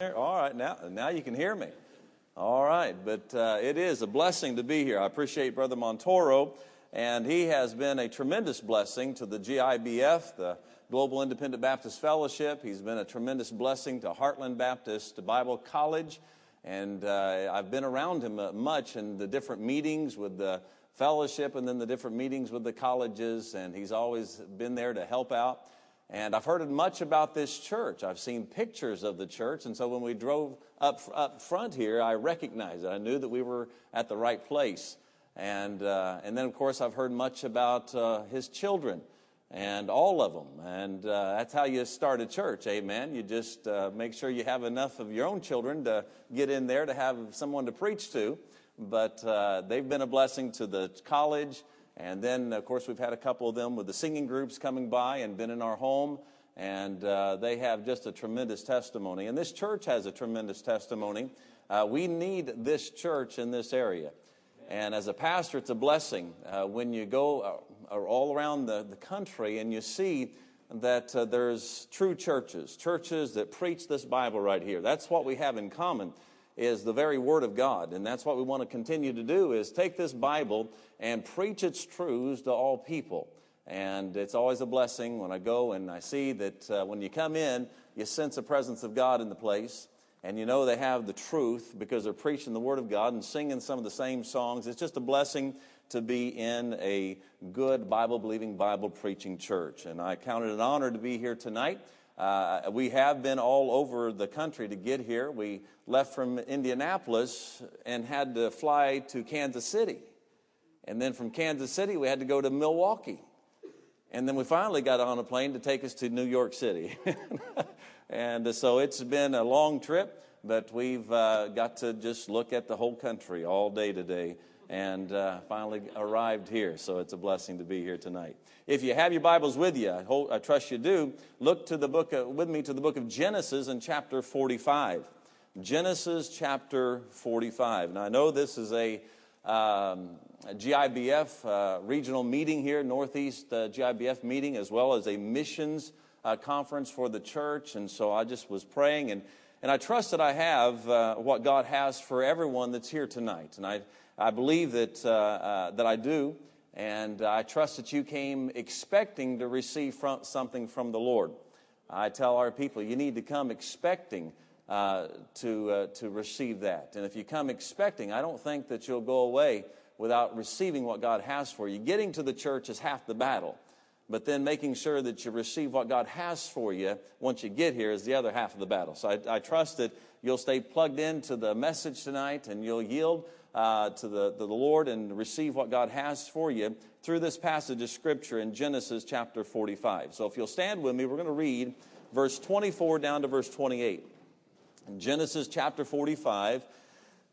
All right, now, now you can hear me. All right, but uh, it is a blessing to be here. I appreciate Brother Montoro, and he has been a tremendous blessing to the GIBF, the Global Independent Baptist Fellowship. He's been a tremendous blessing to Heartland Baptist Bible College, and uh, I've been around him uh, much in the different meetings with the fellowship and then the different meetings with the colleges, and he's always been there to help out. And I've heard much about this church. I've seen pictures of the church. And so when we drove up, up front here, I recognized it. I knew that we were at the right place. And, uh, and then, of course, I've heard much about uh, his children and all of them. And uh, that's how you start a church, amen. You just uh, make sure you have enough of your own children to get in there to have someone to preach to. But uh, they've been a blessing to the college and then, of course, we've had a couple of them with the singing groups coming by and been in our home. And uh, they have just a tremendous testimony. And this church has a tremendous testimony. Uh, we need this church in this area. And as a pastor, it's a blessing uh, when you go uh, all around the, the country and you see that uh, there's true churches, churches that preach this Bible right here. That's what we have in common is the very word of God. And that's what we want to continue to do is take this Bible and preach its truths to all people. And it's always a blessing when I go and I see that uh, when you come in, you sense the presence of God in the place. And you know they have the truth because they're preaching the Word of God and singing some of the same songs. It's just a blessing to be in a good Bible believing, Bible preaching church. And I count it an honor to be here tonight. Uh, we have been all over the country to get here. We left from Indianapolis and had to fly to Kansas City. And then from Kansas City, we had to go to Milwaukee. And then we finally got on a plane to take us to New York City. and so it's been a long trip, but we've uh, got to just look at the whole country all day today and uh, finally arrived here. So it's a blessing to be here tonight. If you have your Bibles with you, I, hope, I trust you do, look to the book of, with me to the book of Genesis in chapter 45. Genesis chapter 45. Now I know this is a, um, a GIBF uh, regional meeting here, Northeast uh, GIBF meeting, as well as a missions uh, conference for the church. And so I just was praying, and, and I trust that I have uh, what God has for everyone that's here tonight. And I I believe that, uh, uh, that I do, and I trust that you came expecting to receive from, something from the Lord. I tell our people, you need to come expecting uh, to, uh, to receive that. And if you come expecting, I don't think that you'll go away without receiving what God has for you. Getting to the church is half the battle, but then making sure that you receive what God has for you once you get here is the other half of the battle. So I, I trust that you'll stay plugged into the message tonight and you'll yield uh, to the, the Lord and receive what God has for you through this passage of Scripture in Genesis chapter 45. So if you'll stand with me, we're going to read verse 24 down to verse 28. In Genesis chapter 45,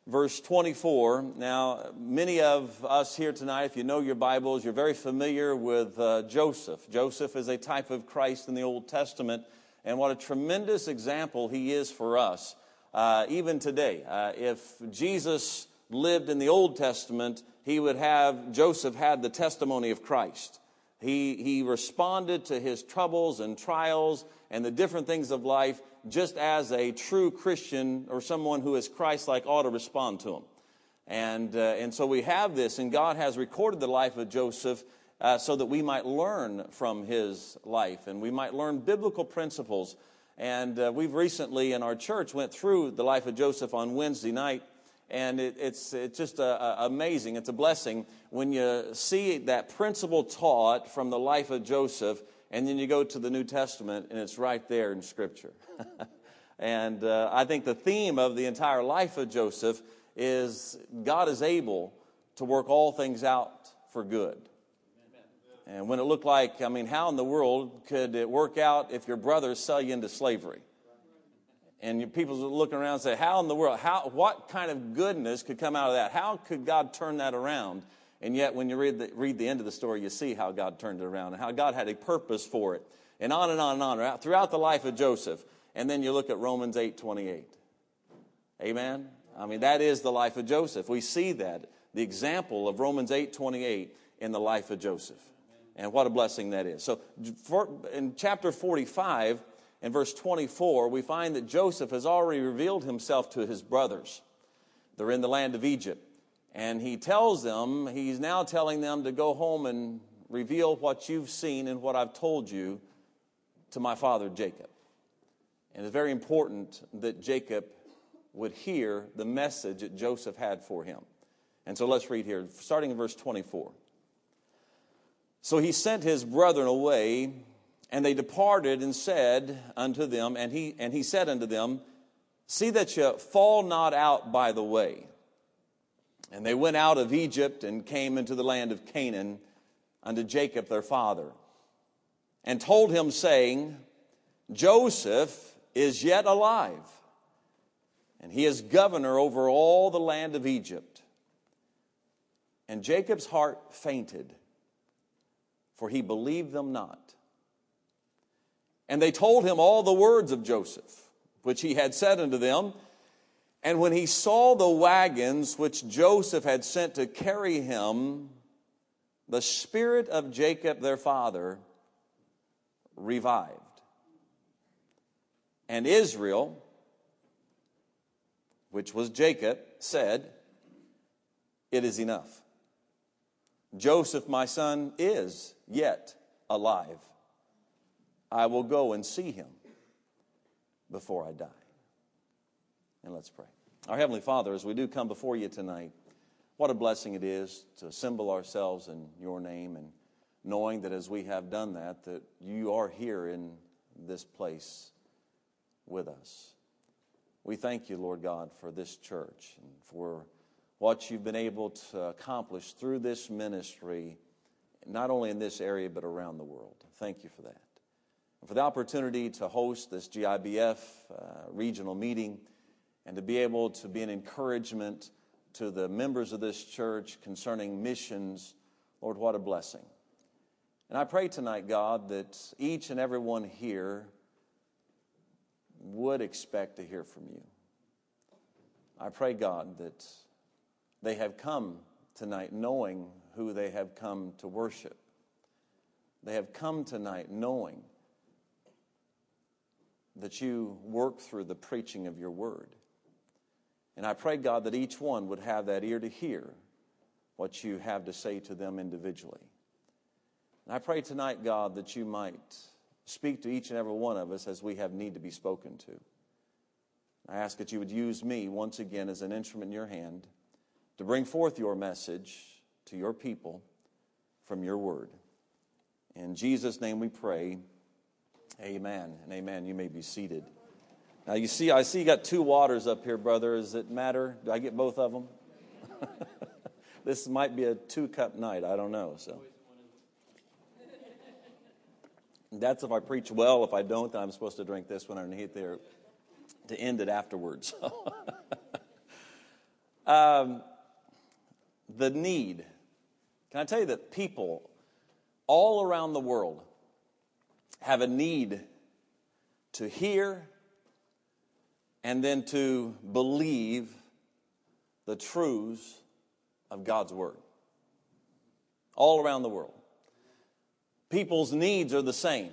verse 24. Now, many of us here tonight, if you know your Bibles, you're very familiar with uh, Joseph. Joseph is a type of Christ in the Old Testament, and what a tremendous example he is for us, uh, even today. Uh, if Jesus lived in the Old Testament, he would have, Joseph had the testimony of Christ. He, he responded to his troubles and trials and the different things of life just as a true Christian or someone who is Christ like ought to respond to them. And, uh, and so we have this, and God has recorded the life of Joseph uh, so that we might learn from his life and we might learn biblical principles. And uh, we've recently in our church went through the life of Joseph on Wednesday night and it, it's, it's just a, a amazing. It's a blessing when you see that principle taught from the life of Joseph, and then you go to the New Testament, and it's right there in Scripture. and uh, I think the theme of the entire life of Joseph is God is able to work all things out for good. And when it looked like, I mean, how in the world could it work out if your brothers sell you into slavery? And people are looking around and say, How in the world? How, what kind of goodness could come out of that? How could God turn that around? And yet, when you read the, read the end of the story, you see how God turned it around and how God had a purpose for it. And on and on and on throughout the life of Joseph. And then you look at Romans 8 28. Amen? I mean, that is the life of Joseph. We see that, the example of Romans 8 28 in the life of Joseph. And what a blessing that is. So, in chapter 45, in verse 24, we find that Joseph has already revealed himself to his brothers. They're in the land of Egypt. And he tells them, he's now telling them to go home and reveal what you've seen and what I've told you to my father Jacob. And it's very important that Jacob would hear the message that Joseph had for him. And so let's read here, starting in verse 24. So he sent his brethren away, and they departed and said unto them, and he, and he said unto them, See that you fall not out by the way. And they went out of Egypt and came into the land of Canaan unto Jacob their father, and told him, saying, Joseph is yet alive, and he is governor over all the land of Egypt. And Jacob's heart fainted, for he believed them not. And they told him all the words of Joseph, which he had said unto them. And when he saw the wagons which Joseph had sent to carry him, the spirit of Jacob their father revived. And Israel, which was Jacob, said, It is enough. Joseph, my son, is yet alive. I will go and see him before I die. And let's pray. Our Heavenly Father, as we do come before you tonight, what a blessing it is to assemble ourselves in your name and knowing that as we have done that, that you are here in this place with us. We thank you, Lord God, for this church and for what you've been able to accomplish through this ministry, not only in this area, but around the world. Thank you for that. For the opportunity to host this GIBF uh, regional meeting and to be able to be an encouragement to the members of this church concerning missions, Lord, what a blessing. And I pray tonight, God, that each and every one here would expect to hear from you. I pray, God, that they have come tonight knowing who they have come to worship. They have come tonight knowing that you work through the preaching of your word. And I pray, God, that each one would have that ear to hear what you have to say to them individually. And I pray tonight, God, that you might speak to each and every one of us as we have need to be spoken to. I ask that you would use me once again as an instrument in your hand to bring forth your message to your people from your word. In Jesus' name we pray. Amen and amen. You may be seated. Now you see, I see you got two waters up here, brother. Does it matter? Do I get both of them? this might be a two cup night. I don't know. So. That's if I preach well. If I don't, then I'm supposed to drink this one underneath there to end it afterwards. um, the need. Can I tell you that people all around the world have a need to hear and then to believe the truths of God's Word? All around the world people's needs are the same.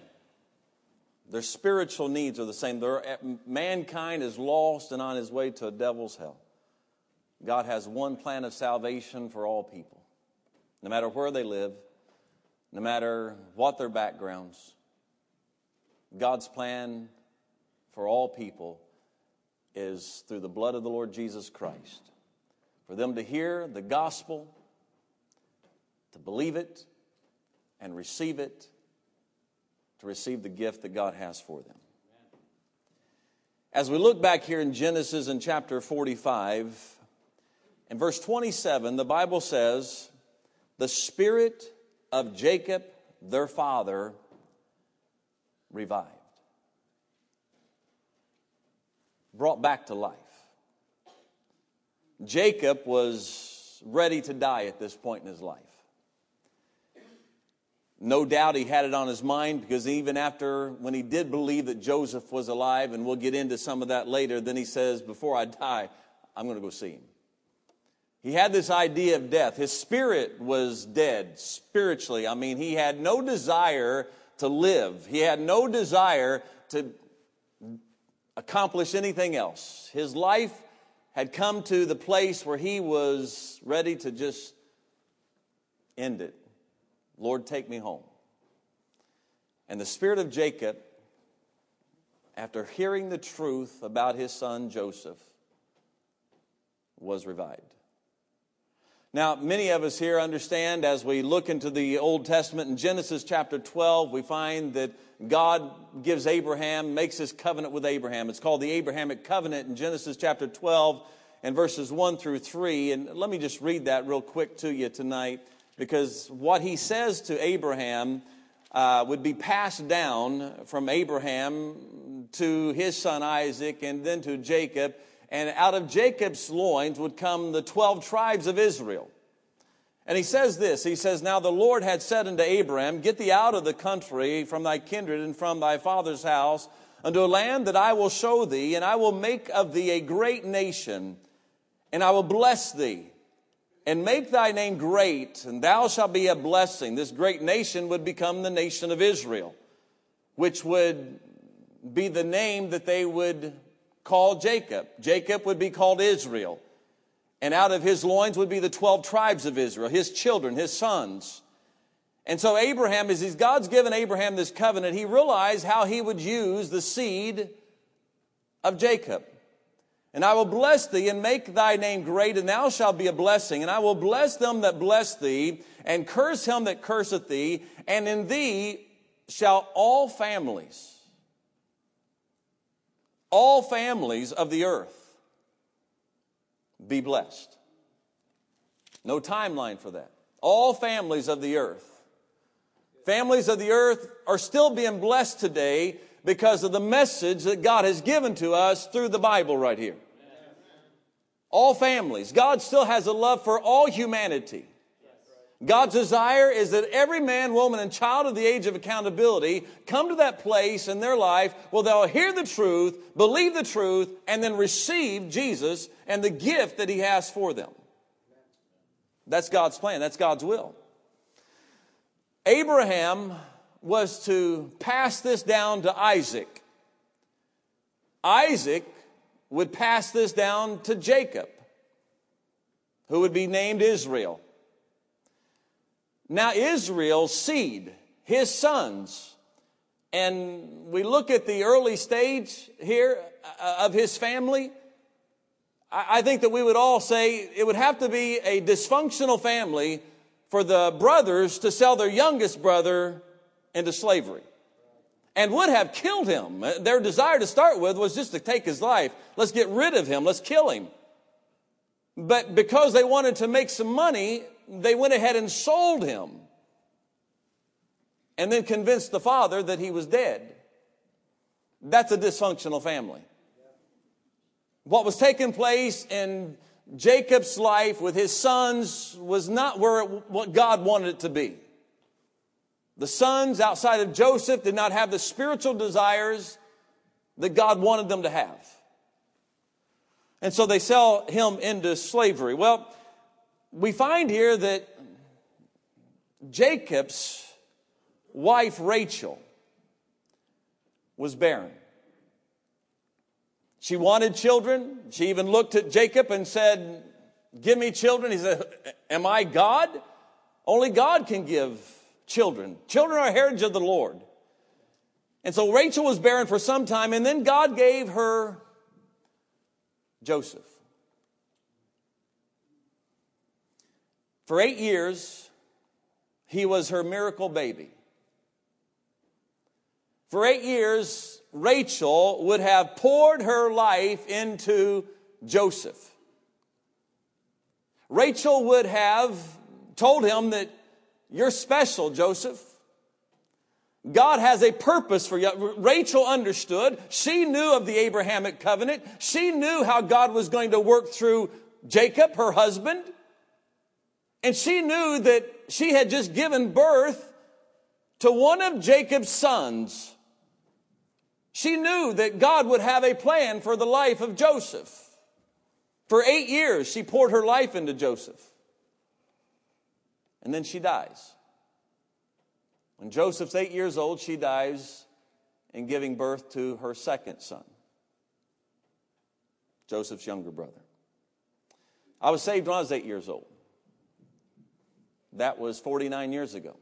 Their spiritual needs are the same. Their, eh, mankind is lost and on his way to a devil's hell. God has one plan of salvation for all people, no matter where they live, no matter what their backgrounds. God's plan for all people is through the blood of the Lord Jesus Christ. For them to hear the gospel, to believe it, and receive it to receive the gift that God has for them. As we look back here in Genesis in chapter 45, in verse 27, the Bible says, The spirit of Jacob, their father, revived, brought back to life. Jacob was ready to die at this point in his life. No doubt he had it on his mind because even after, when he did believe that Joseph was alive, and we'll get into some of that later, then he says, Before I die, I'm going to go see him. He had this idea of death. His spirit was dead spiritually. I mean, he had no desire to live, he had no desire to accomplish anything else. His life had come to the place where he was ready to just end it. Lord, take me home. And the spirit of Jacob, after hearing the truth about his son Joseph, was revived. Now, many of us here understand as we look into the Old Testament in Genesis chapter 12, we find that God gives Abraham, makes his covenant with Abraham. It's called the Abrahamic covenant in Genesis chapter 12 and verses 1 through 3. And let me just read that real quick to you tonight because what he says to Abraham uh, would be passed down from Abraham to his son Isaac and then to Jacob. And out of Jacob's loins would come the 12 tribes of Israel. And he says this He says, Now the Lord had said unto Abraham, Get thee out of the country, from thy kindred, and from thy father's house, unto a land that I will show thee, and I will make of thee a great nation, and I will bless thee and make thy name great, and thou shalt be a blessing. This great nation would become the nation of Israel, which would be the name that they would call Jacob. Jacob would be called Israel. And out of his loins would be the 12 tribes of Israel, his children, his sons. And so Abraham, as God's given Abraham this covenant, he realized how he would use the seed of Jacob. And I will bless thee and make thy name great, and thou shalt be a blessing. And I will bless them that bless thee, and curse him that curseth thee. And in thee shall all families, all families of the earth be blessed. No timeline for that. All families of the earth. Families of the earth are still being blessed today because of the message that God has given to us through the Bible right here. All families. God still has a love for all humanity. God's desire is that every man, woman, and child of the age of accountability come to that place in their life where they'll hear the truth, believe the truth, and then receive Jesus and the gift that He has for them. That's God's plan, that's God's will. Abraham was to pass this down to Isaac. Isaac would pass this down to Jacob, who would be named Israel. Now, Israel's seed, his sons, and we look at the early stage here uh, of his family. I think that we would all say it would have to be a dysfunctional family for the brothers to sell their youngest brother into slavery and would have killed him. Their desire to start with was just to take his life. Let's get rid of him. Let's kill him. But because they wanted to make some money, they went ahead and sold him and then convinced the father that he was dead. That's a dysfunctional family. What was taking place in Jacob's life with his sons was not where it, what God wanted it to be. The sons outside of Joseph did not have the spiritual desires that God wanted them to have. And so they sell him into slavery. Well, we find here that Jacob's wife Rachel was barren. She wanted children. She even looked at Jacob and said, Give me children. He said, Am I God? Only God can give children. Children are heritage of the Lord. And so Rachel was barren for some time, and then God gave her Joseph. For eight years, he was her miracle baby. For eight years, Rachel would have poured her life into Joseph. Rachel would have told him that you're special, Joseph. God has a purpose for you. Rachel understood. She knew of the Abrahamic covenant. She knew how God was going to work through Jacob, her husband. And she knew that she had just given birth to one of Jacob's sons. She knew that God would have a plan for the life of Joseph. For eight years, she poured her life into Joseph and then she dies. When Joseph's eight years old, she dies in giving birth to her second son. Joseph's younger brother. I was saved when I was eight years old. That was 49 years ago.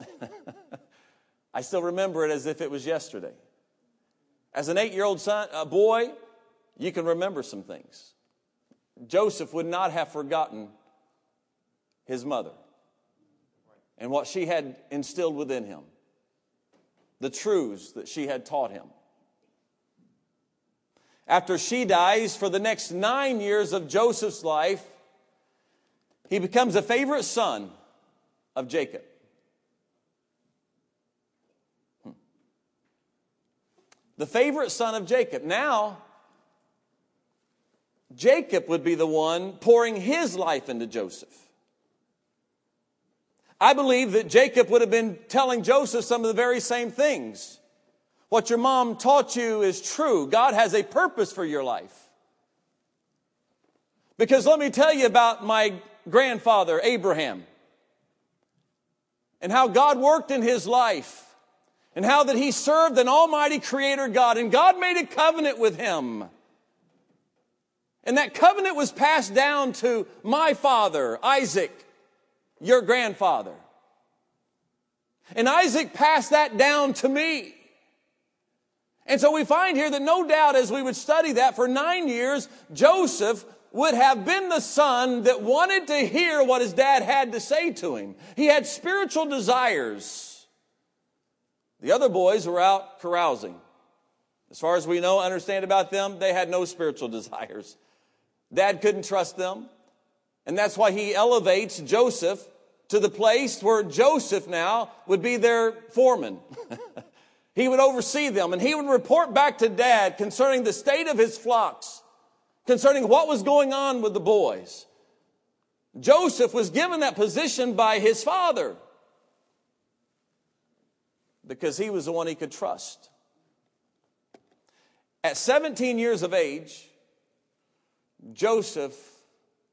I still remember it as if it was yesterday. As an eight year old son, a boy, you can remember some things. Joseph would not have forgotten his mother and what she had instilled within him, the truths that she had taught him. After she dies, for the next nine years of Joseph's life, he becomes a favorite son of Jacob. Hmm. The favorite son of Jacob. Now, Jacob would be the one pouring his life into Joseph. I believe that Jacob would have been telling Joseph some of the very same things. What your mom taught you is true. God has a purpose for your life. Because let me tell you about my grandfather, Abraham, and how God worked in his life, and how that he served an almighty creator God, and God made a covenant with him. And that covenant was passed down to my father, Isaac, your grandfather. And Isaac passed that down to me. And so we find here that no doubt as we would study that for nine years, Joseph would have been the son that wanted to hear what his dad had to say to him. He had spiritual desires. The other boys were out carousing. As far as we know, understand about them, they had no spiritual desires. Dad couldn't trust them. And that's why he elevates Joseph to the place where Joseph now would be their foreman. he would oversee them and he would report back to dad concerning the state of his flocks, concerning what was going on with the boys. Joseph was given that position by his father because he was the one he could trust. At 17 years of age, Joseph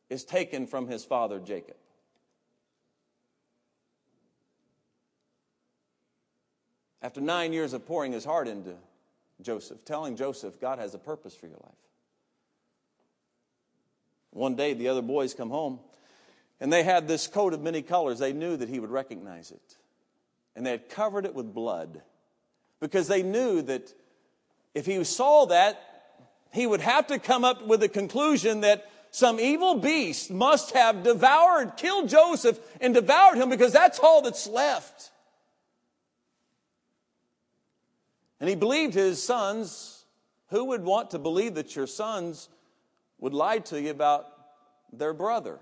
is taken from his father Jacob. After nine years of pouring his heart into Joseph, telling Joseph, God has a purpose for your life. One day, the other boys come home, and they had this coat of many colors. They knew that he would recognize it. And they had covered it with blood because they knew that if he saw that, he would have to come up with the conclusion that some evil beast must have devoured, killed Joseph, and devoured him because that's all that's left. And he believed his sons. Who would want to believe that your sons would lie to you about their brother?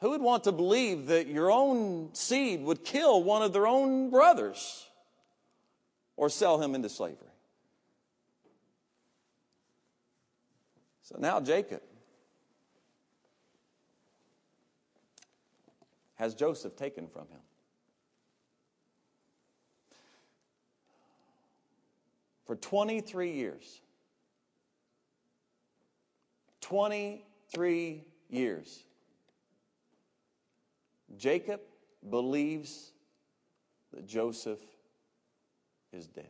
Who would want to believe that your own seed would kill one of their own brothers or sell him into slavery? So now Jacob has Joseph taken from him. For 23 years. 23 years. Jacob believes that Joseph is dead.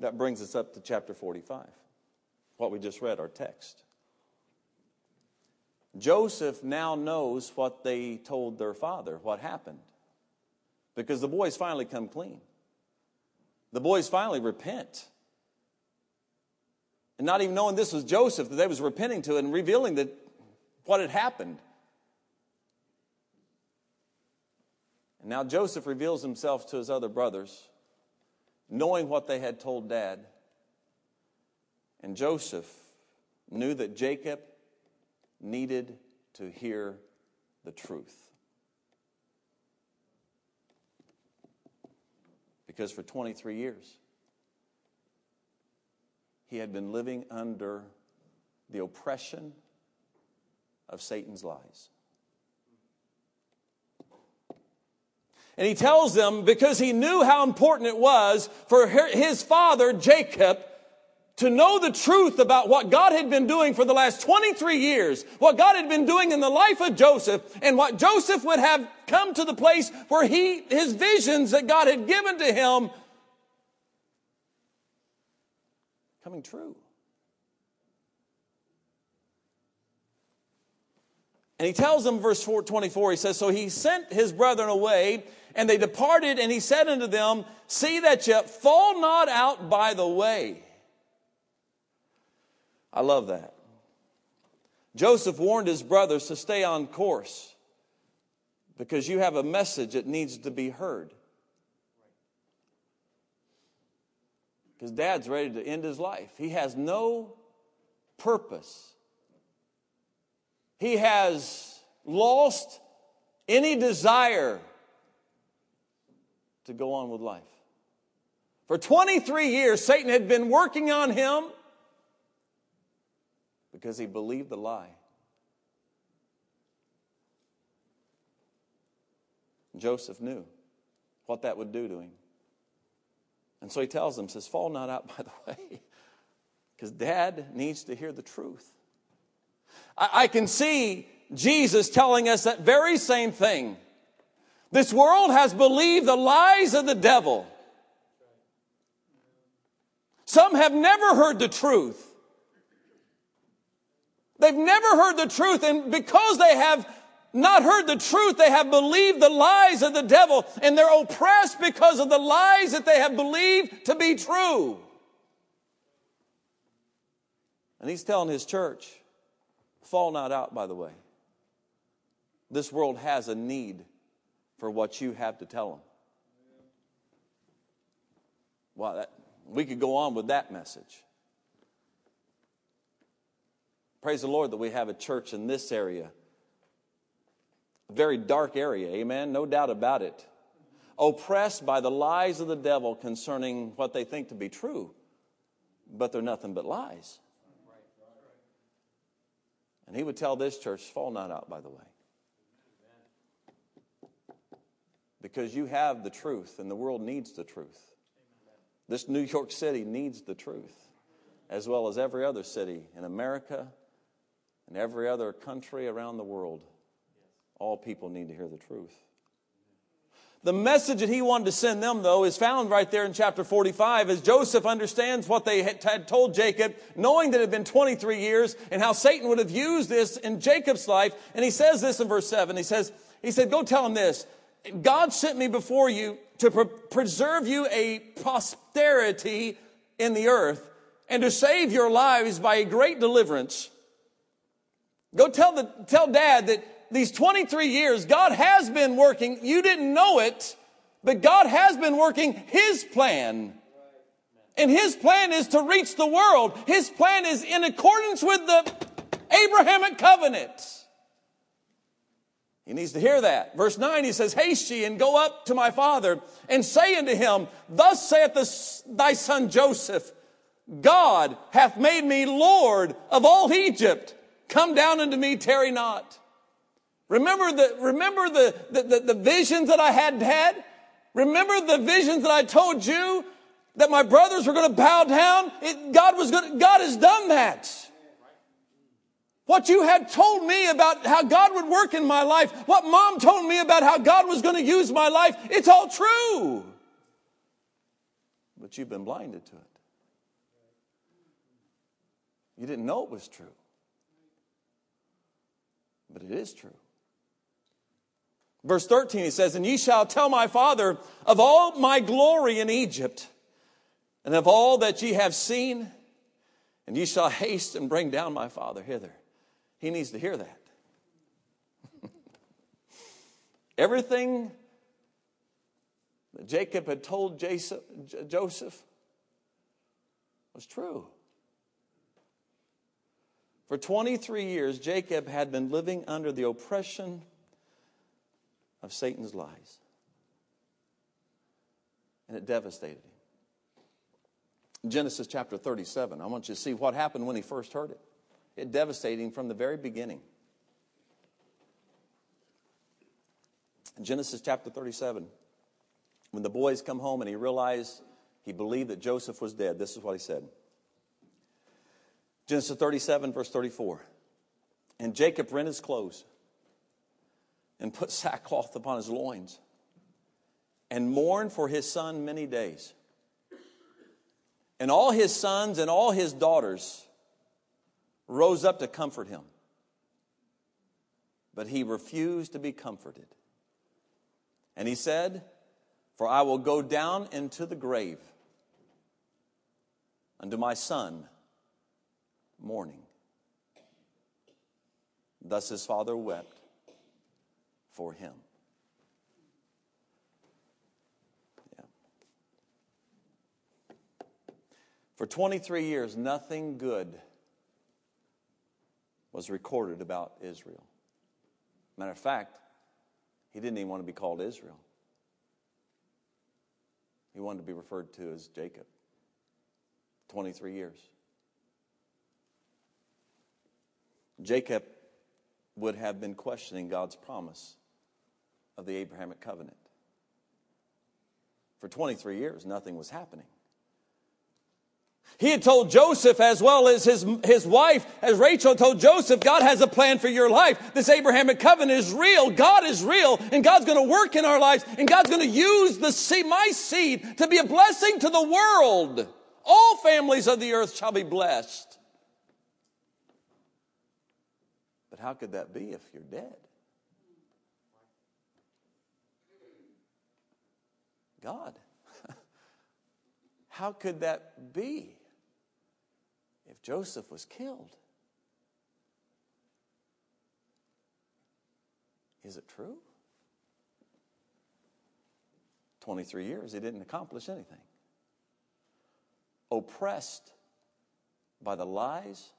That brings us up to chapter 45, what we just read, our text. Joseph now knows what they told their father, what happened, because the boys finally come clean. The boys finally repent. And not even knowing this was Joseph that they was repenting to and revealing that what had happened. And now Joseph reveals himself to his other brothers knowing what they had told dad. And Joseph knew that Jacob needed to hear the truth. Because for 23 years, he had been living under the oppression of Satan's lies. And he tells them because he knew how important it was for his father, Jacob, to know the truth about what God had been doing for the last 23 years, what God had been doing in the life of Joseph, and what Joseph would have come to the place where he, his visions that God had given to him coming true. And he tells them, verse 24, he says, So he sent his brethren away, and they departed, and he said unto them, See that ye fall not out by the way. I love that. Joseph warned his brothers to stay on course because you have a message that needs to be heard. Because dad's ready to end his life. He has no purpose he has lost any desire to go on with life. For 23 years, Satan had been working on him because he believed the lie. Joseph knew what that would do to him. And so he tells them, says, Fall not out by the way, because dad needs to hear the truth. I can see Jesus telling us that very same thing. This world has believed the lies of the devil. Some have never heard the truth. They've never heard the truth, and because they have not heard the truth, they have believed the lies of the devil, and they're oppressed because of the lies that they have believed to be true. And he's telling his church, Fall not out, by the way. This world has a need for what you have to tell them. Wow, that, we could go on with that message. Praise the Lord that we have a church in this area. Very dark area, amen? No doubt about it. Oppressed by the lies of the devil concerning what they think to be true, but they're nothing but lies. And he would tell this church, fall not out, by the way. Because you have the truth, and the world needs the truth. This New York City needs the truth, as well as every other city in America and every other country around the world. All people need to hear the truth. The message that he wanted to send them, though, is found right there in chapter 45 as Joseph understands what they had told Jacob, knowing that it had been 23 years and how Satan would have used this in Jacob's life. And he says this in verse 7. He says, he said, go tell him this. God sent me before you to pre- preserve you a posterity in the earth and to save your lives by a great deliverance. Go tell the, tell dad that these 23 years, God has been working. You didn't know it, but God has been working His plan. And His plan is to reach the world. His plan is in accordance with the Abrahamic covenant. He needs to hear that. Verse 9, he says, Haste ye and go up to my father and say unto him, Thus saith the, thy son Joseph, God hath made me Lord of all Egypt. Come down unto me, tarry not. Remember the, remember the, the, the, the visions that I had had? Remember the visions that I told you that my brothers were going to bow down? It, God was going God has done that. What you had told me about how God would work in my life, what mom told me about how God was going to use my life, it's all true. But you've been blinded to it. You didn't know it was true. But it is true. Verse 13, he says, And ye shall tell my father of all my glory in Egypt, and of all that ye have seen, and ye shall haste and bring down my father hither. He needs to hear that. Everything that Jacob had told Joseph was true. For 23 years, Jacob had been living under the oppression of Satan's lies. And it devastated him. Genesis chapter 37, I want you to see what happened when he first heard it. It devastated him from the very beginning. Genesis chapter 37, when the boys come home and he realized he believed that Joseph was dead, this is what he said. Genesis 37, verse 34. And Jacob rent his clothes and put sackcloth upon his loins and mourned for his son many days. And all his sons and all his daughters rose up to comfort him. But he refused to be comforted. And he said, For I will go down into the grave unto my son mourning. Thus his father wept for him. Yeah. For 23 years, nothing good was recorded about Israel. Matter of fact, he didn't even want to be called Israel. He wanted to be referred to as Jacob. 23 years. Jacob would have been questioning God's promise of the Abrahamic covenant. For 23 years, nothing was happening. He had told Joseph as well as his, his wife, as Rachel told Joseph, God has a plan for your life. This Abrahamic covenant is real. God is real and God's going to work in our lives and God's going to use the seed, my seed to be a blessing to the world. All families of the earth shall be blessed. But how could that be if you're dead? God. How could that be? if Joseph was killed. Is it true? 23 years, he didn't accomplish anything. Oppressed by the lies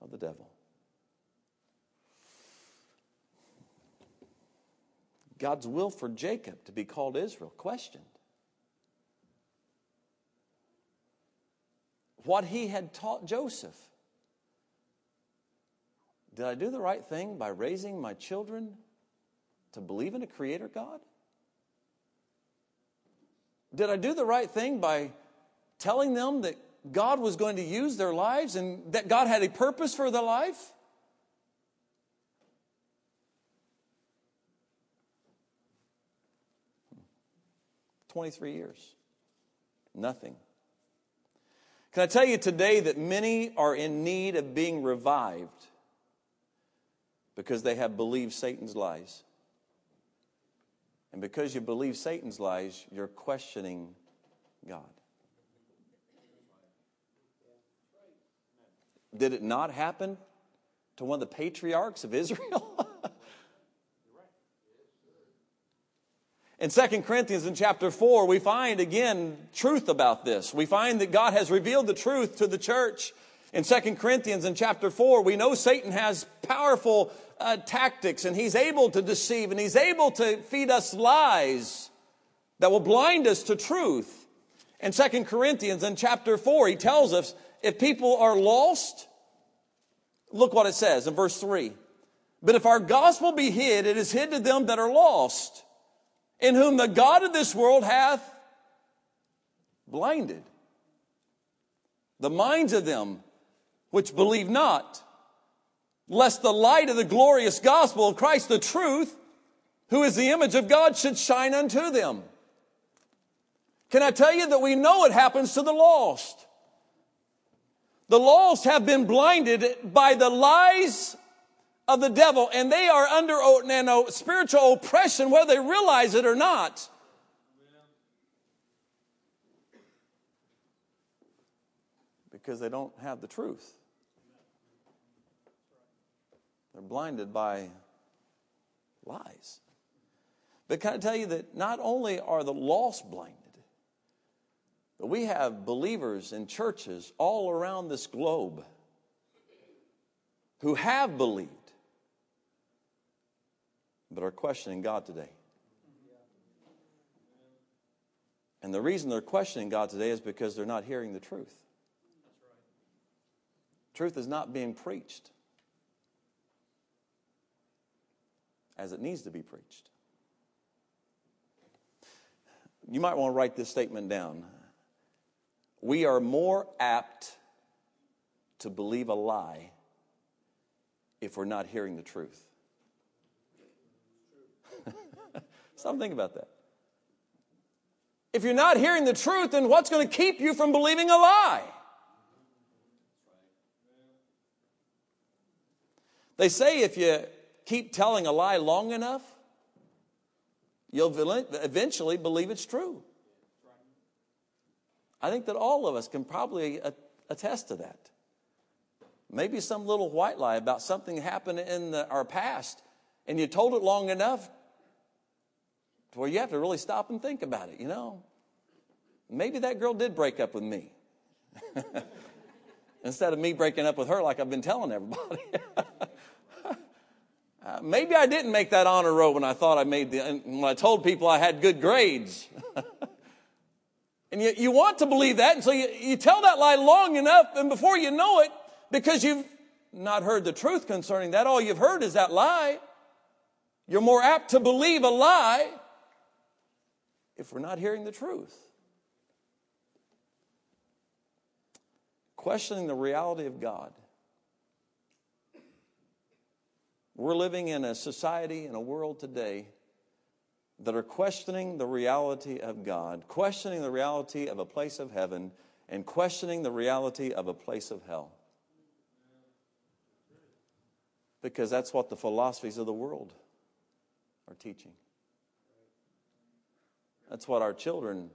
of the devil. God's will for Jacob to be called Israel questioned. what he had taught Joseph. Did I do the right thing by raising my children to believe in a creator God? Did I do the right thing by telling them that God was going to use their lives and that God had a purpose for their life? Twenty-three years, nothing. Can I tell you today that many are in need of being revived because they have believed Satan's lies? And because you believe Satan's lies, you're questioning God. Did it not happen to one of the patriarchs of Israel? In 2 Corinthians in chapter 4, we find again truth about this. We find that God has revealed the truth to the church. In 2 Corinthians in chapter 4, we know Satan has powerful uh, tactics and he's able to deceive and he's able to feed us lies that will blind us to truth. In 2 Corinthians in chapter 4, he tells us if people are lost, look what it says in verse 3. But if our gospel be hid, it is hid to them that are lost in whom the God of this world hath blinded the minds of them which believe not, lest the light of the glorious gospel of Christ, the truth, who is the image of God, should shine unto them. Can I tell you that we know it happens to the lost? The lost have been blinded by the lies of the devil, and they are under spiritual oppression whether they realize it or not. Because they don't have the truth. They're blinded by lies. But can I tell you that not only are the lost blinded, but we have believers in churches all around this globe who have believed but are questioning God today. And the reason they're questioning God today is because they're not hearing the truth. Truth is not being preached as it needs to be preached. You might want to write this statement down. We are more apt to believe a lie if we're not hearing the truth. Stop thinking about that. If you're not hearing the truth, then what's going to keep you from believing a lie? They say if you keep telling a lie long enough, you'll eventually believe it's true. I think that all of us can probably attest to that. Maybe some little white lie about something happened in the, our past, and you told it long enough where you have to really stop and think about it, you know? Maybe that girl did break up with me. Instead of me breaking up with her like I've been telling everybody. uh, maybe I didn't make that honor roll when I thought I made the, when I told people I had good grades. and you, you want to believe that, and so you, you tell that lie long enough, and before you know it, because you've not heard the truth concerning that. All you've heard is that lie. You're more apt to believe a lie if we're not hearing the truth. Questioning the reality of God. We're living in a society, in a world today that are questioning the reality of God, questioning the reality of a place of heaven, and questioning the reality of a place of hell because that's what the philosophies of the world are teaching. That's what our children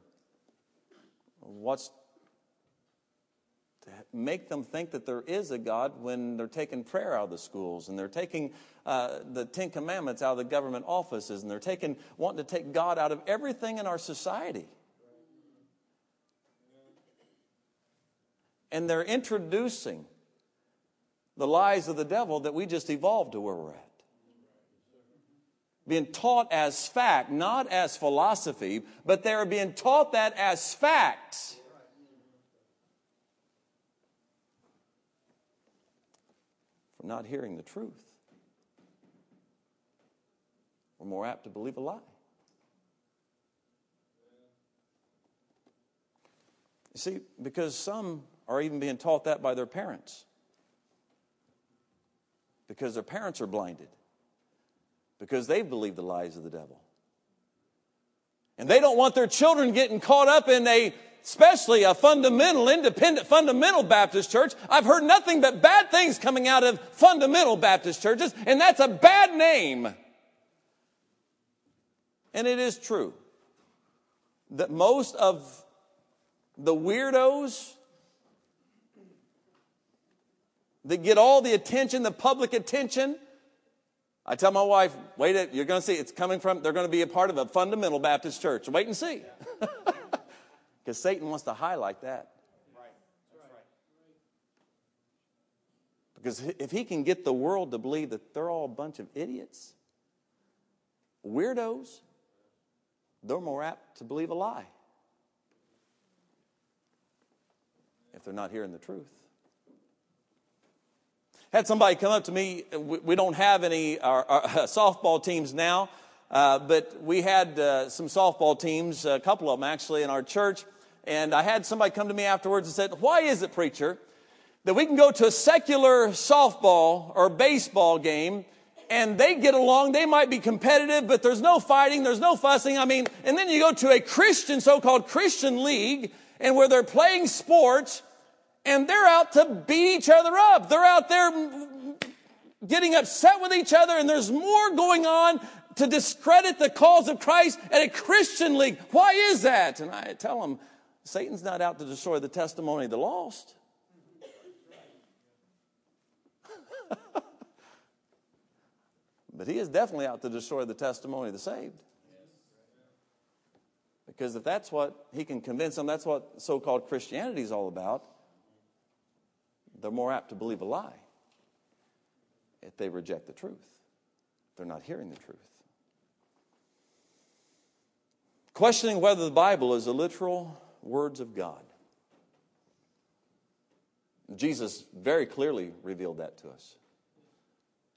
what's to make them think that there is a God when they're taking prayer out of the schools and they're taking uh, the Ten Commandments out of the government offices and they're taking wanting to take God out of everything in our society. And they're introducing the lies of the devil that we just evolved to where we're at. Being taught as fact, not as philosophy, but they're being taught that as fact. From not hearing the truth, we're more apt to believe a lie. You see, because some are even being taught that by their parents because their parents are blinded, because they've believed the lies of the devil. And they don't want their children getting caught up in a, especially a fundamental, independent, fundamental Baptist church. I've heard nothing but bad things coming out of fundamental Baptist churches, and that's a bad name. And it is true that most of the weirdos that get all the attention, the public attention. I tell my wife, wait, it, you're going to see it's coming from, they're going to be a part of a fundamental Baptist church. Wait and see. Because Satan wants to highlight that. Because if he can get the world to believe that they're all a bunch of idiots, weirdos, they're more apt to believe a lie if they're not hearing the truth had somebody come up to me. We don't have any our, our softball teams now, uh, but we had uh, some softball teams, a couple of them actually, in our church. And I had somebody come to me afterwards and said, Why is it, preacher, that we can go to a secular softball or baseball game and they get along, they might be competitive, but there's no fighting, there's no fussing. I mean, and then you go to a Christian, so called Christian league, and where they're playing sports, and they're out to beat each other up. They're out there getting upset with each other, and there's more going on to discredit the cause of Christ at a Christian league. Why is that? And I tell them, Satan's not out to destroy the testimony of the lost. but he is definitely out to destroy the testimony of the saved. Because if that's what he can convince them, that's what so called Christianity is all about they're more apt to believe a lie if they reject the truth. They're not hearing the truth. Questioning whether the Bible is the literal words of God. Jesus very clearly revealed that to us.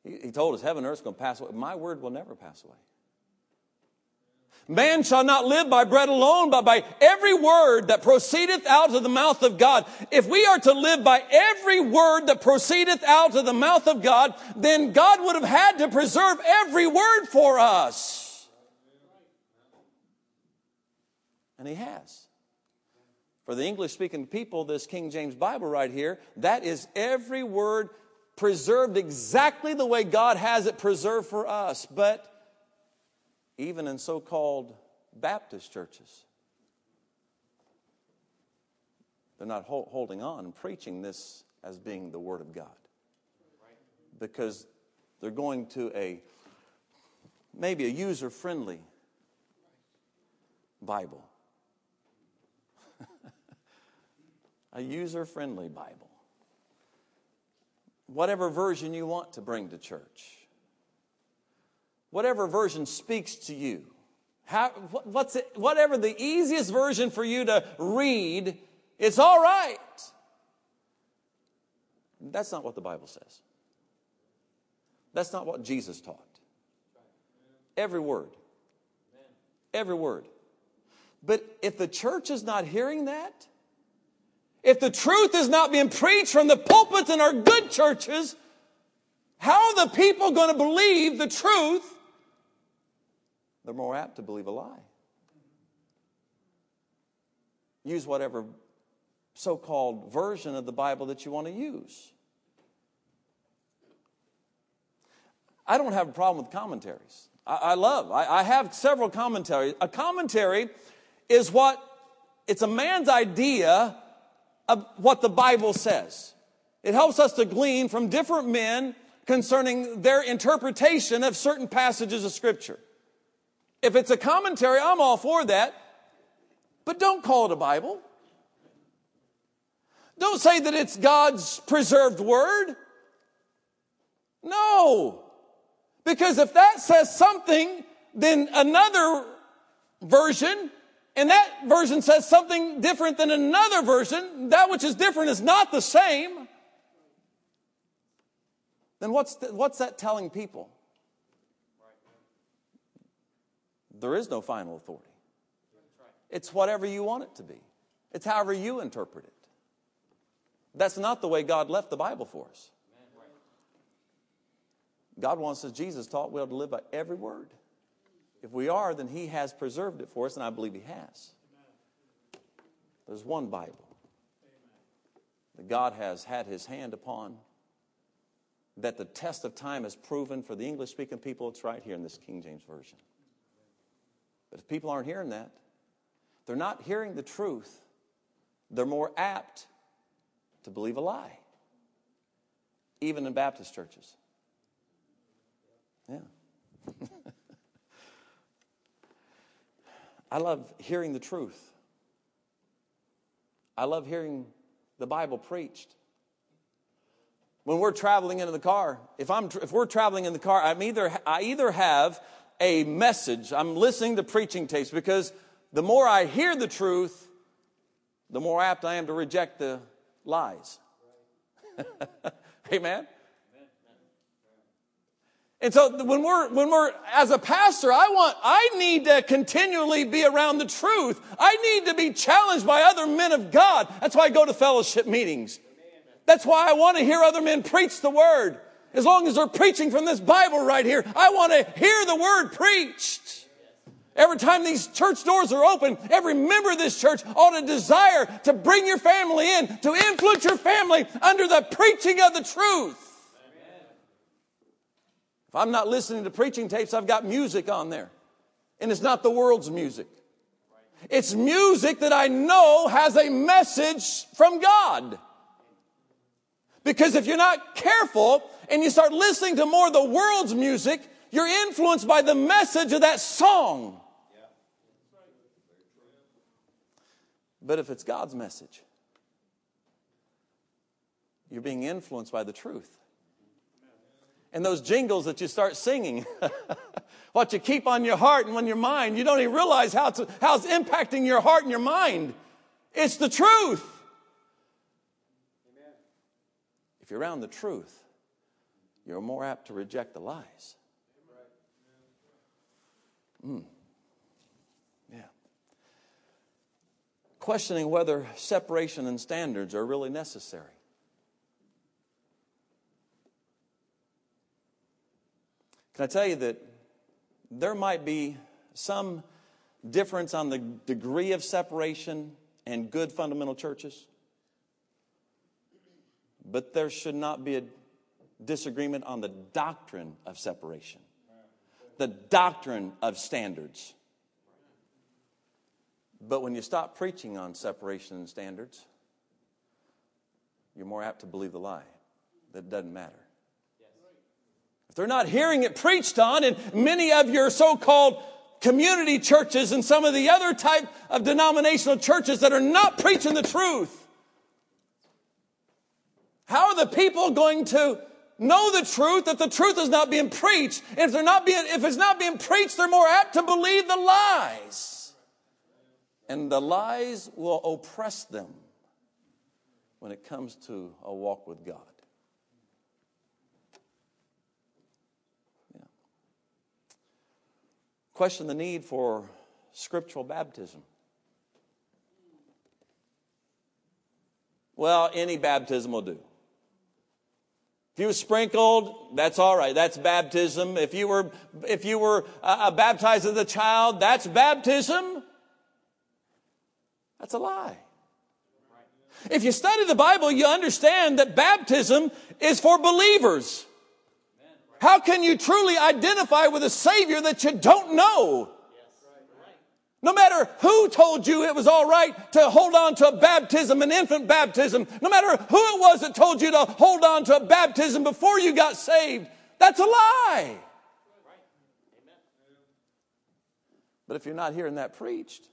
He, he told us, Heaven and earth is going to pass away. My word will never pass away. Man shall not live by bread alone, but by every word that proceedeth out of the mouth of God. If we are to live by every word that proceedeth out of the mouth of God, then God would have had to preserve every word for us. And He has. For the English speaking people, this King James Bible right here, that is every word preserved exactly the way God has it preserved for us. But even in so called Baptist churches, they're not holding on and preaching this as being the Word of God. Because they're going to a maybe a user friendly Bible. a user friendly Bible. Whatever version you want to bring to church, whatever version speaks to you. How, what's it, whatever the easiest version for you to read, it's all right. That's not what the Bible says. That's not what Jesus taught. Every word. Every word. But if the church is not hearing that, if the truth is not being preached from the pulpits in our good churches, how are the people going to believe the truth? They're more apt to believe a lie. Use whatever so called version of the Bible that you want to use. I don't have a problem with commentaries. I, I love, I, I have several commentaries. A commentary is what, it's a man's idea of what the Bible says. It helps us to glean from different men concerning their interpretation of certain passages of Scripture. If it's a commentary, I'm all for that, but don't call it a Bible. Don't say that it's God's preserved word. No. Because if that says something, then another version, and that version says something different than another version, that which is different is not the same, then what's, the, what's that telling people? There is no final authority. It's whatever you want it to be, it's however you interpret it. That's not the way God left the Bible for us. God wants us, Jesus taught, we ought to live by every word. If we are, then He has preserved it for us, and I believe He has. There's one Bible that God has had His hand upon, that the test of time has proven for the English speaking people, it's right here in this King James Version. But if people aren't hearing that, they're not hearing the truth, they're more apt to believe a lie, even in Baptist churches. Yeah. I love hearing the truth. I love hearing the Bible preached. When we're traveling in the car, if, I'm, if we're traveling in the car, I'm either, I either have a message, I'm listening to preaching tapes because the more I hear the truth, the more apt I am to reject the lies. Amen? And so when we're, when we're, as a pastor, I want, I need to continually be around the truth. I need to be challenged by other men of God. That's why I go to fellowship meetings. That's why I want to hear other men preach the word. As long as they're preaching from this Bible right here, I want to hear the word preached. Every time these church doors are open, every member of this church ought to desire to bring your family in, to influence your family under the preaching of the truth. If I'm not listening to preaching tapes, I've got music on there. And it's not the world's music. It's music that I know has a message from God. Because if you're not careful and you start listening to more of the world's music, you're influenced by the message of that song. But if it's God's message, you're being influenced by the truth. And those jingles that you start singing, what you keep on your heart and on your mind, you don't even realize how it's, how it's impacting your heart and your mind. It's the truth. If you're around the truth, you're more apt to reject the lies. Mm. questioning whether separation and standards are really necessary. Can I tell you that there might be some difference on the degree of separation and good fundamental churches. But there should not be a disagreement on the doctrine of separation, the doctrine of standards. But when you stop preaching on separation and standards, you're more apt to believe the lie that it doesn't matter. If they're not hearing it preached on, in many of your so called community churches and some of the other type of denominational churches that are not preaching the truth, how are the people going to know the truth that the truth is not being preached? And if they're not being, if it's not being preached, they're more apt to believe the lies and the lies will oppress them when it comes to a walk with God. Yeah. Question the need for scriptural baptism. Well, any baptism will do. If you were sprinkled, that's all right. That's baptism. If you were, if you were uh, baptized as a child, that's baptism. That's a lie. If you study the Bible, you understand that baptism is for believers. How can you truly identify with a Savior that you don't know? No matter who told you it was all right to hold on to a baptism, an infant baptism, no matter who it was that told you to hold on to a baptism before you got saved, that's a lie. But if you're not hearing that preached,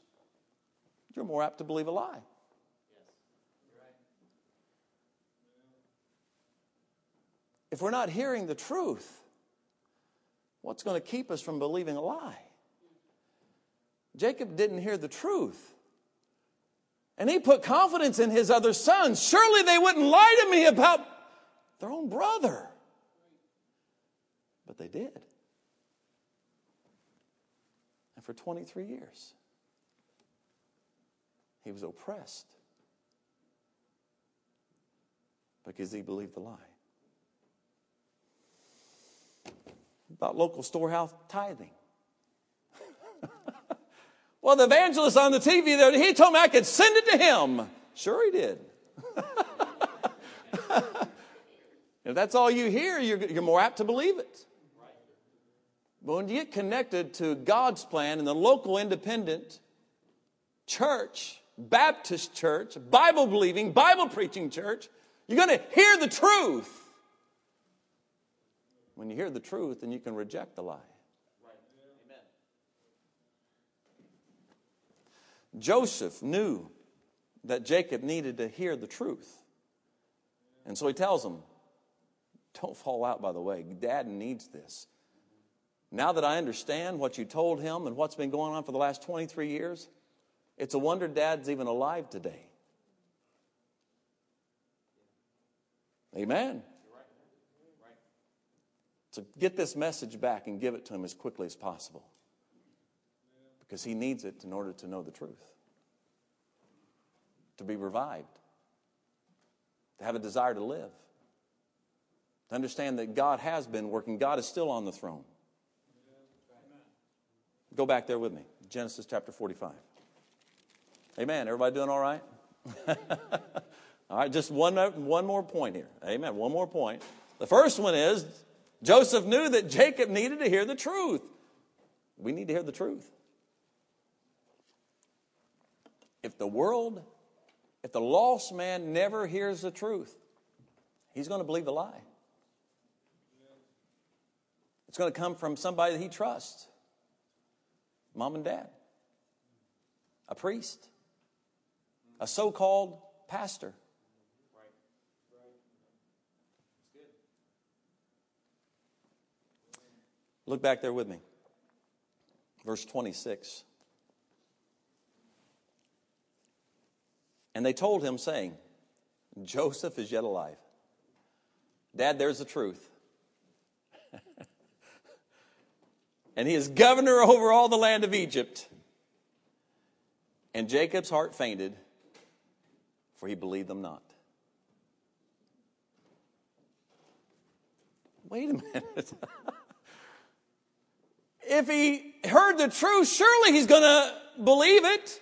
you're more apt to believe a lie. If we're not hearing the truth, what's going to keep us from believing a lie? Jacob didn't hear the truth. And he put confidence in his other sons. Surely they wouldn't lie to me about their own brother. But they did. And for 23 years. He was oppressed because he believed the lie. About local storehouse tithing. Well, the evangelist on the TV there, he told me I could send it to him. Sure, he did. if that's all you hear, you're, you're more apt to believe it. But when you get connected to God's plan and the local independent church, Baptist church, Bible believing, Bible preaching church, you're going to hear the truth. When you hear the truth, then you can reject the lie. Joseph knew that Jacob needed to hear the truth. And so he tells him, Don't fall out by the way. Dad needs this. Now that I understand what you told him and what's been going on for the last 23 years, it's a wonder dad's even alive today. Amen. So get this message back and give it to him as quickly as possible. Because he needs it in order to know the truth, to be revived, to have a desire to live, to understand that God has been working, God is still on the throne. Go back there with me, Genesis chapter 45. Amen. Everybody doing all right? all right, just one, one more point here. Amen. One more point. The first one is Joseph knew that Jacob needed to hear the truth. We need to hear the truth. If the world, if the lost man never hears the truth, he's going to believe a lie. It's going to come from somebody that he trusts mom and dad, a priest, a so called pastor. Look back there with me. Verse 26. And they told him, saying, Joseph is yet alive. Dad, there's the truth. and he is governor over all the land of Egypt. And Jacob's heart fainted for he believed them not. Wait a minute. if he heard the truth, surely he's going to believe it.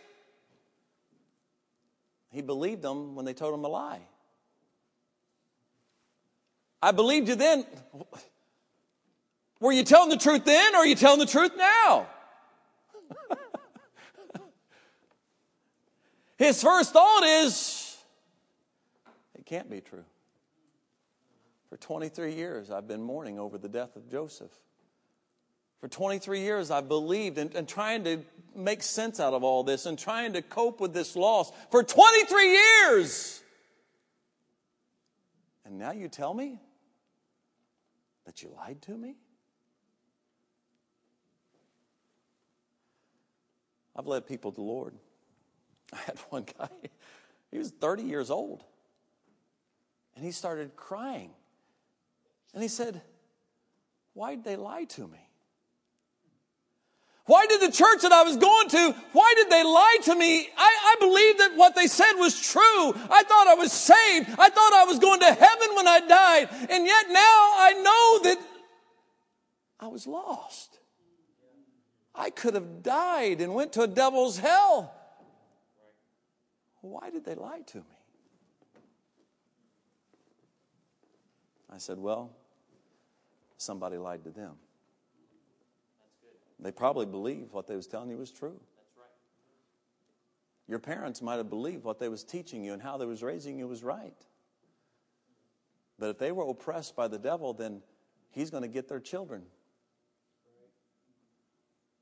He believed them when they told him a lie. I believed you then. Were you telling the truth then or are you telling the truth now? His first thought is, it can't be true. For 23 years, I've been mourning over the death of Joseph. For 23 years, I've believed and, and trying to make sense out of all this and trying to cope with this loss. For 23 years! And now you tell me that you lied to me? I've led people to the Lord. I had one guy, he was 30 years old, and he started crying. And he said, Why'd they lie to me? Why did the church that I was going to, why did they lie to me? I, I believed that what they said was true. I thought I was saved. I thought I was going to heaven when I died. And yet now I know that I was lost. I could have died and went to a devil's hell. Why did they lie to me? I said, Well, somebody lied to them. They probably believed what they was telling you was true. Your parents might have believed what they was teaching you and how they was raising you was right. But if they were oppressed by the devil, then he's going to get their children.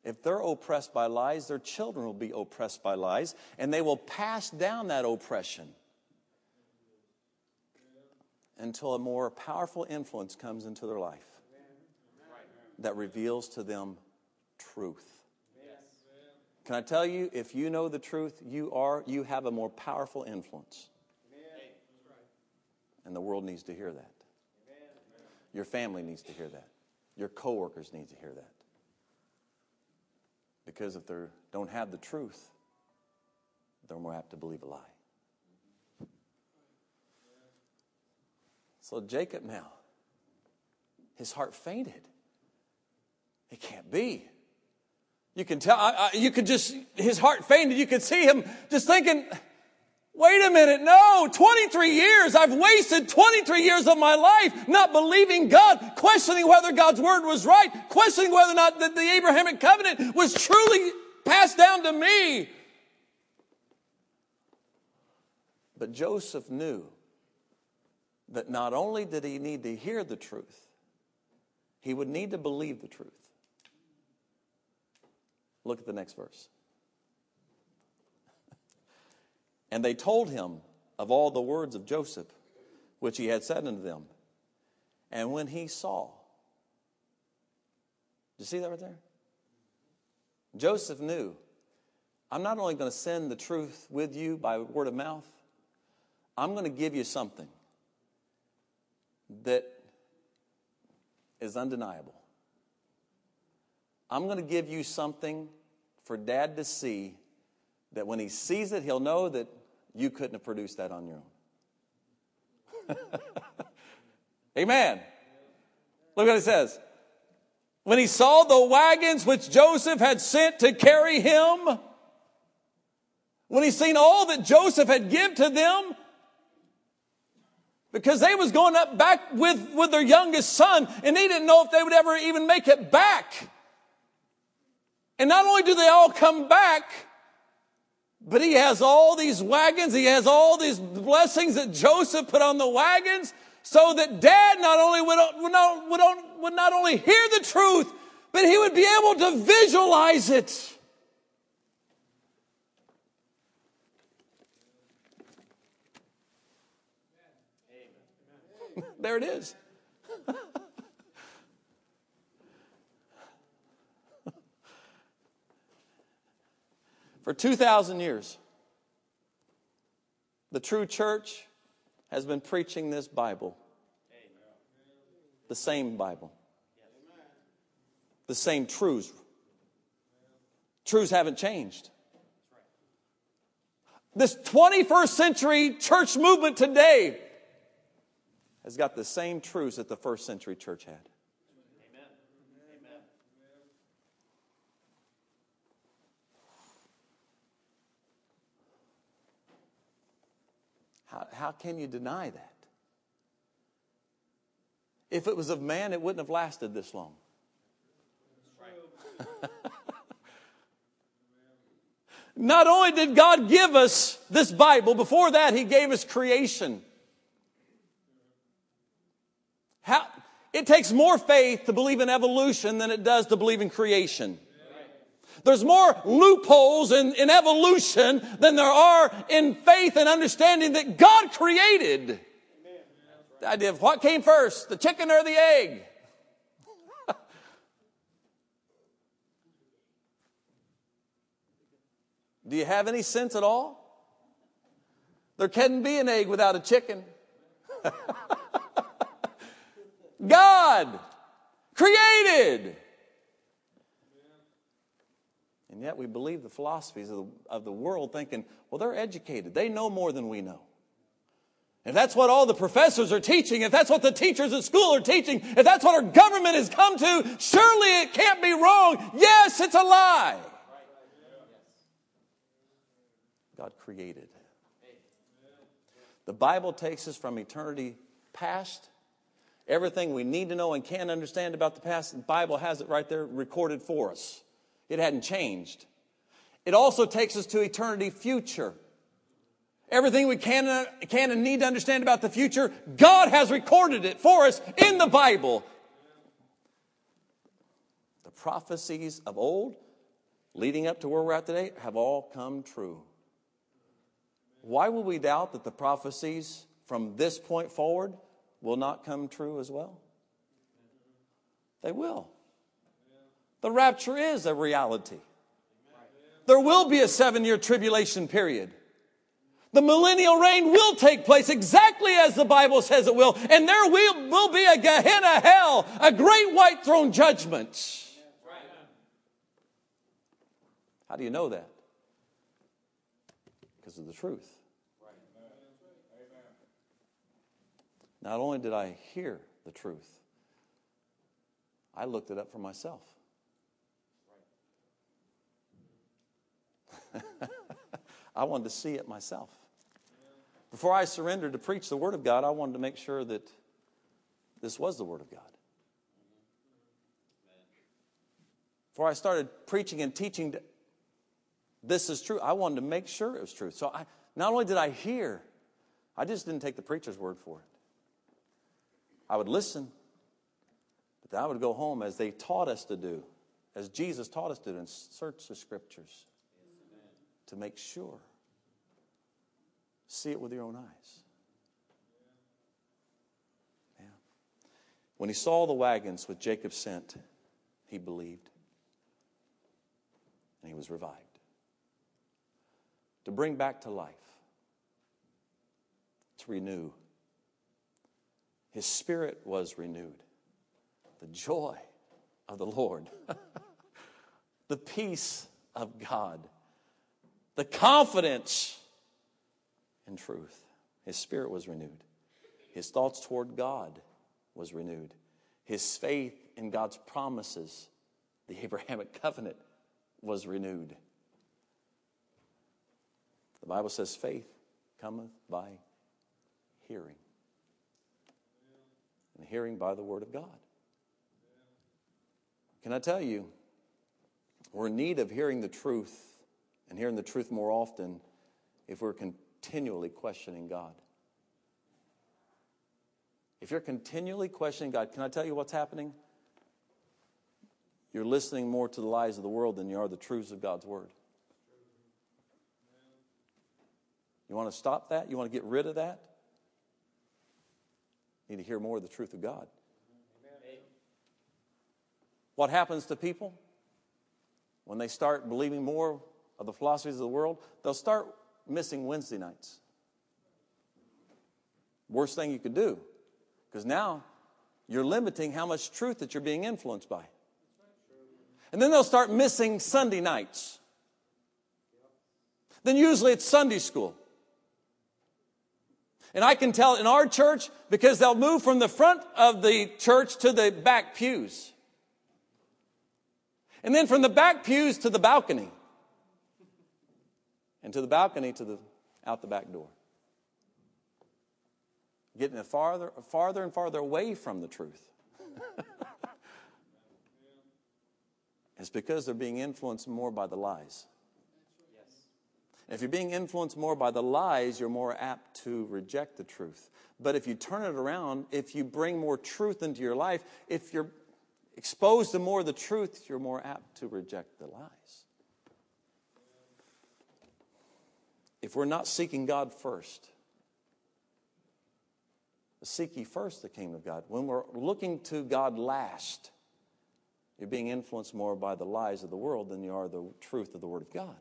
If they're oppressed by lies, their children will be oppressed by lies, and they will pass down that oppression until a more powerful influence comes into their life that reveals to them truth. Can I tell you, if you know the truth, you are you have a more powerful influence. And the world needs to hear that. Your family needs to hear that. Your coworkers need to hear that. Because if they don't have the truth, they're more apt to believe a lie. So Jacob now, his heart fainted. It can't be. You can tell, I, I, you could just, his heart fainted. You could see him just thinking, Wait a minute, no, 23 years. I've wasted 23 years of my life not believing God, questioning whether God's word was right, questioning whether or not the, the Abrahamic covenant was truly passed down to me. But Joseph knew that not only did he need to hear the truth, he would need to believe the truth. Look at the next verse. And they told him of all the words of Joseph, which he had said unto them. And when he saw, did you see that right there? Joseph knew, I'm not only going to send the truth with you by word of mouth, I'm going to give you something that is undeniable. I'm going to give you something for dad to see that when he sees it, he'll know that you couldn't have produced that on your own. Amen. Look what it says. When he saw the wagons which Joseph had sent to carry him, when he seen all that Joseph had given to them, because they was going up back with, with their youngest son, and they didn't know if they would ever even make it back. And not only do they all come back, but he has all these wagons, he has all these blessings that Joseph put on the wagons, so that dad not only would, would, not, would, would not only hear the truth, but he would be able to visualize it. there it is. For 2,000 years, the true church has been preaching this Bible. The same Bible. The same truths. Truths haven't changed. This 21st century church movement today has got the same truths that the first century church had. How, how can you deny that? If it was of man, it wouldn't have lasted this long. Not only did God give us this Bible, before that, He gave us creation. How, it takes more faith to believe in evolution than it does to believe in creation. There's more loopholes in, in evolution than there are in faith and understanding that God created. The idea of what came first, the chicken or the egg? Do you have any sense at all? There couldn't be an egg without a chicken. God created. And yet we believe the philosophies of the, of the world thinking, well, they're educated. They know more than we know. If that's what all the professors are teaching, if that's what the teachers at school are teaching, if that's what our government has come to, surely it can't be wrong. Yes, it's a lie. God created. The Bible takes us from eternity past. Everything we need to know and can understand about the past, the Bible has it right there recorded for us. It hadn't changed. It also takes us to eternity future. Everything we can, can and need to understand about the future, God has recorded it for us in the Bible. The prophecies of old, leading up to where we're at today, have all come true. Why would we doubt that the prophecies from this point forward will not come true as well? They will. The rapture is a reality. There will be a seven year tribulation period. The millennial reign will take place exactly as the Bible says it will, and there will, will be a Gehenna hell, a great white throne judgment. How do you know that? Because of the truth. Not only did I hear the truth, I looked it up for myself. I wanted to see it myself. Before I surrendered to preach the Word of God, I wanted to make sure that this was the Word of God. Before I started preaching and teaching, this is true, I wanted to make sure it was true. So I, not only did I hear, I just didn't take the preacher's word for it. I would listen, but then I would go home as they taught us to do, as Jesus taught us to do, and search the scriptures to make sure. See it with your own eyes. Yeah. When he saw the wagons which Jacob sent, he believed. And he was revived. To bring back to life, to renew. His spirit was renewed. The joy of the Lord, the peace of God the confidence in truth. His spirit was renewed. His thoughts toward God was renewed. His faith in God's promises, the Abrahamic covenant, was renewed. The Bible says faith cometh by hearing, and hearing by the word of God. Can I tell you, we're in need of hearing the truth and hearing the truth more often if we're continually questioning God. If you're continually questioning God, can I tell you what's happening? You're listening more to the lies of the world than you are the truths of God's Word. You want to stop that? You want to get rid of that? You need to hear more of the truth of God. What happens to people when they start believing more of the philosophies of the world, they'll start missing Wednesday nights. Worst thing you could do, because now you're limiting how much truth that you're being influenced by. And then they'll start missing Sunday nights. Then usually it's Sunday school. And I can tell in our church because they'll move from the front of the church to the back pews. And then from the back pews to the balcony and to the balcony to the out the back door. getting farther, farther and farther away from the truth. it's because they're being influenced more by the lies. If you're being influenced more by the lies, you're more apt to reject the truth. But if you turn it around, if you bring more truth into your life, if you're exposed to more of the truth, you're more apt to reject the lies. If we're not seeking God first, seek ye first the kingdom of God. When we're looking to God last, you're being influenced more by the lies of the world than you are the truth of the Word of God.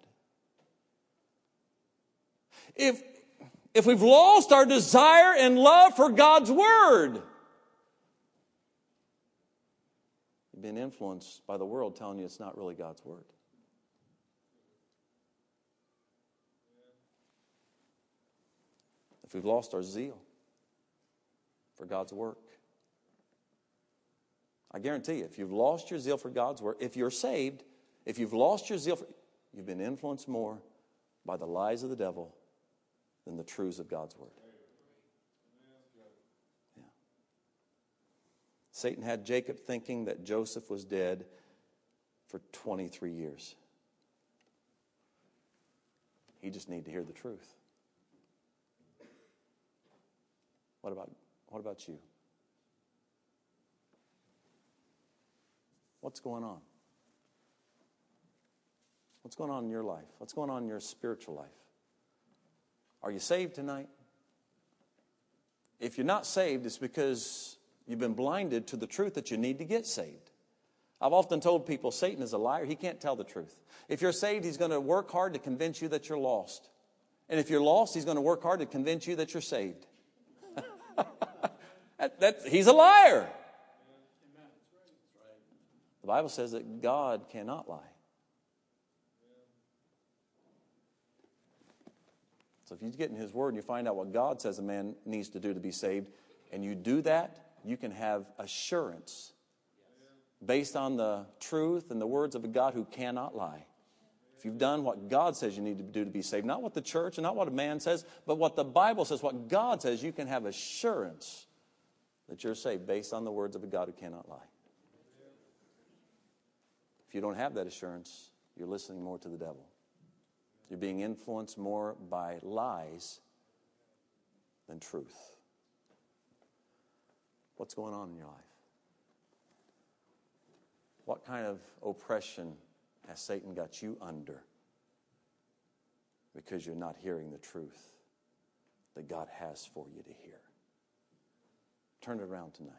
If, if we've lost our desire and love for God's Word, you've been influenced by the world telling you it's not really God's Word. If we've lost our zeal for God's work, I guarantee you, if you've lost your zeal for God's work, if you're saved, if you've lost your zeal for, you've been influenced more by the lies of the devil than the truths of God's word. Yeah. Satan had Jacob thinking that Joseph was dead for 23 years. He just needed to hear the truth. What about, what about you? What's going on? What's going on in your life? What's going on in your spiritual life? Are you saved tonight? If you're not saved, it's because you've been blinded to the truth that you need to get saved. I've often told people Satan is a liar. He can't tell the truth. If you're saved, he's going to work hard to convince you that you're lost. And if you're lost, he's going to work hard to convince you that you're saved. that, that, he's a liar. The Bible says that God cannot lie. So if you get in His Word and you find out what God says a man needs to do to be saved, and you do that, you can have assurance based on the truth and the words of a God who cannot lie. If you've done what God says you need to do to be saved, not what the church and not what a man says, but what the Bible says, what God says, you can have assurance that you're saved based on the words of a God who cannot lie. If you don't have that assurance, you're listening more to the devil. You're being influenced more by lies than truth. What's going on in your life? What kind of oppression has Satan got you under because you're not hearing the truth that God has for you to hear? Turn it around tonight.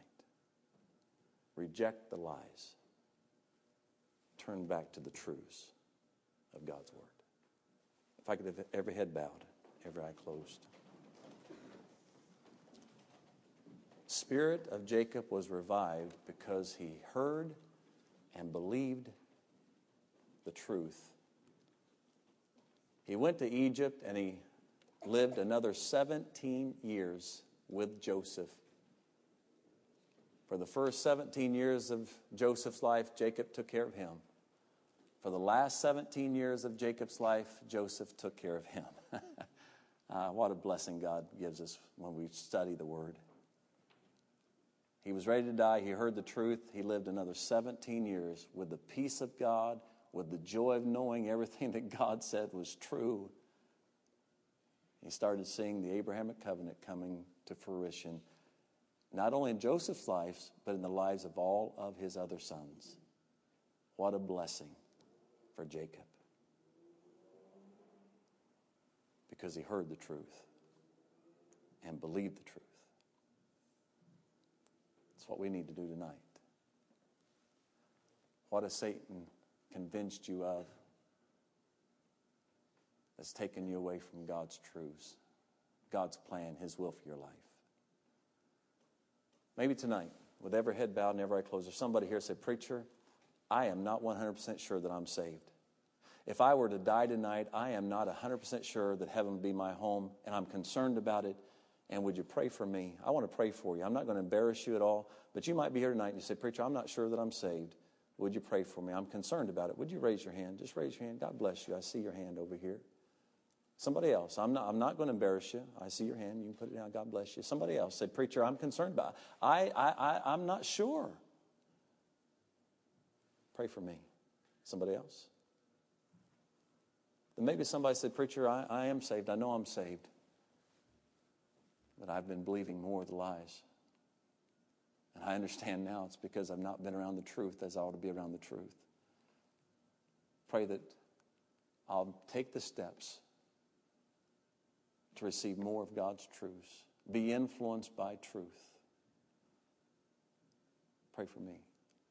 Reject the lies. Turn back to the truths of God's Word. If I could have every head bowed, every eye closed. Spirit of Jacob was revived because he heard and believed the truth. He went to Egypt and he lived another 17 years with Joseph. For the first 17 years of Joseph's life, Jacob took care of him. For the last 17 years of Jacob's life, Joseph took care of him. uh, what a blessing God gives us when we study the Word. He was ready to die. He heard the truth. He lived another 17 years with the peace of God, with the joy of knowing everything that God said was true. He started seeing the Abrahamic covenant coming to fruition, not only in Joseph's life, but in the lives of all of his other sons. What a blessing for Jacob because he heard the truth and believed the truth. That's what we need to do tonight. What has Satan convinced you of that's taken you away from God's truths, God's plan, His will for your life? Maybe tonight, with every head bowed and every eye closed, there's somebody here said, Preacher, I am not 100% sure that I'm saved. If I were to die tonight, I am not 100% sure that heaven would be my home, and I'm concerned about it. And would you pray for me? I want to pray for you. I'm not going to embarrass you at all, but you might be here tonight and you say, Preacher, I'm not sure that I'm saved. Would you pray for me? I'm concerned about it. Would you raise your hand? Just raise your hand. God bless you. I see your hand over here. Somebody else. I'm not, I'm not going to embarrass you. I see your hand. You can put it down. God bless you. Somebody else. Say, Preacher, I'm concerned about it. I, I, I, I'm not sure. Pray for me. Somebody else? Then maybe somebody said, Preacher, I, I am saved. I know I'm saved. But I've been believing more of the lies. And I understand now it's because I've not been around the truth as I ought to be around the truth. Pray that I'll take the steps to receive more of God's truths, be influenced by truth. Pray for me.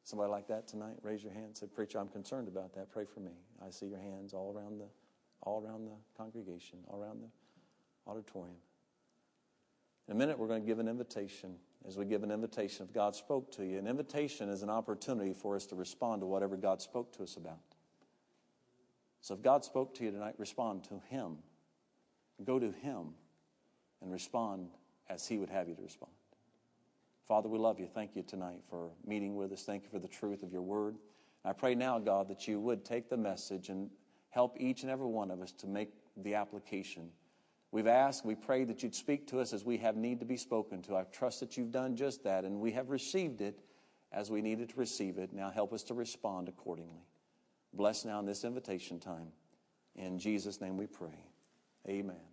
Somebody like that tonight, raise your hand. Say, Preacher, I'm concerned about that. Pray for me. I see your hands all around the, all around the congregation, all around the auditorium. In a minute, we're going to give an invitation. As we give an invitation, if God spoke to you, an invitation is an opportunity for us to respond to whatever God spoke to us about. So if God spoke to you tonight, respond to Him. Go to Him and respond as He would have you to respond. Father, we love you. Thank you tonight for meeting with us. Thank you for the truth of your word. I pray now, God, that you would take the message and help each and every one of us to make the application. We've asked, we pray that you'd speak to us as we have need to be spoken to. I trust that you've done just that, and we have received it as we needed to receive it. Now help us to respond accordingly. Bless now in this invitation time. In Jesus' name we pray. Amen.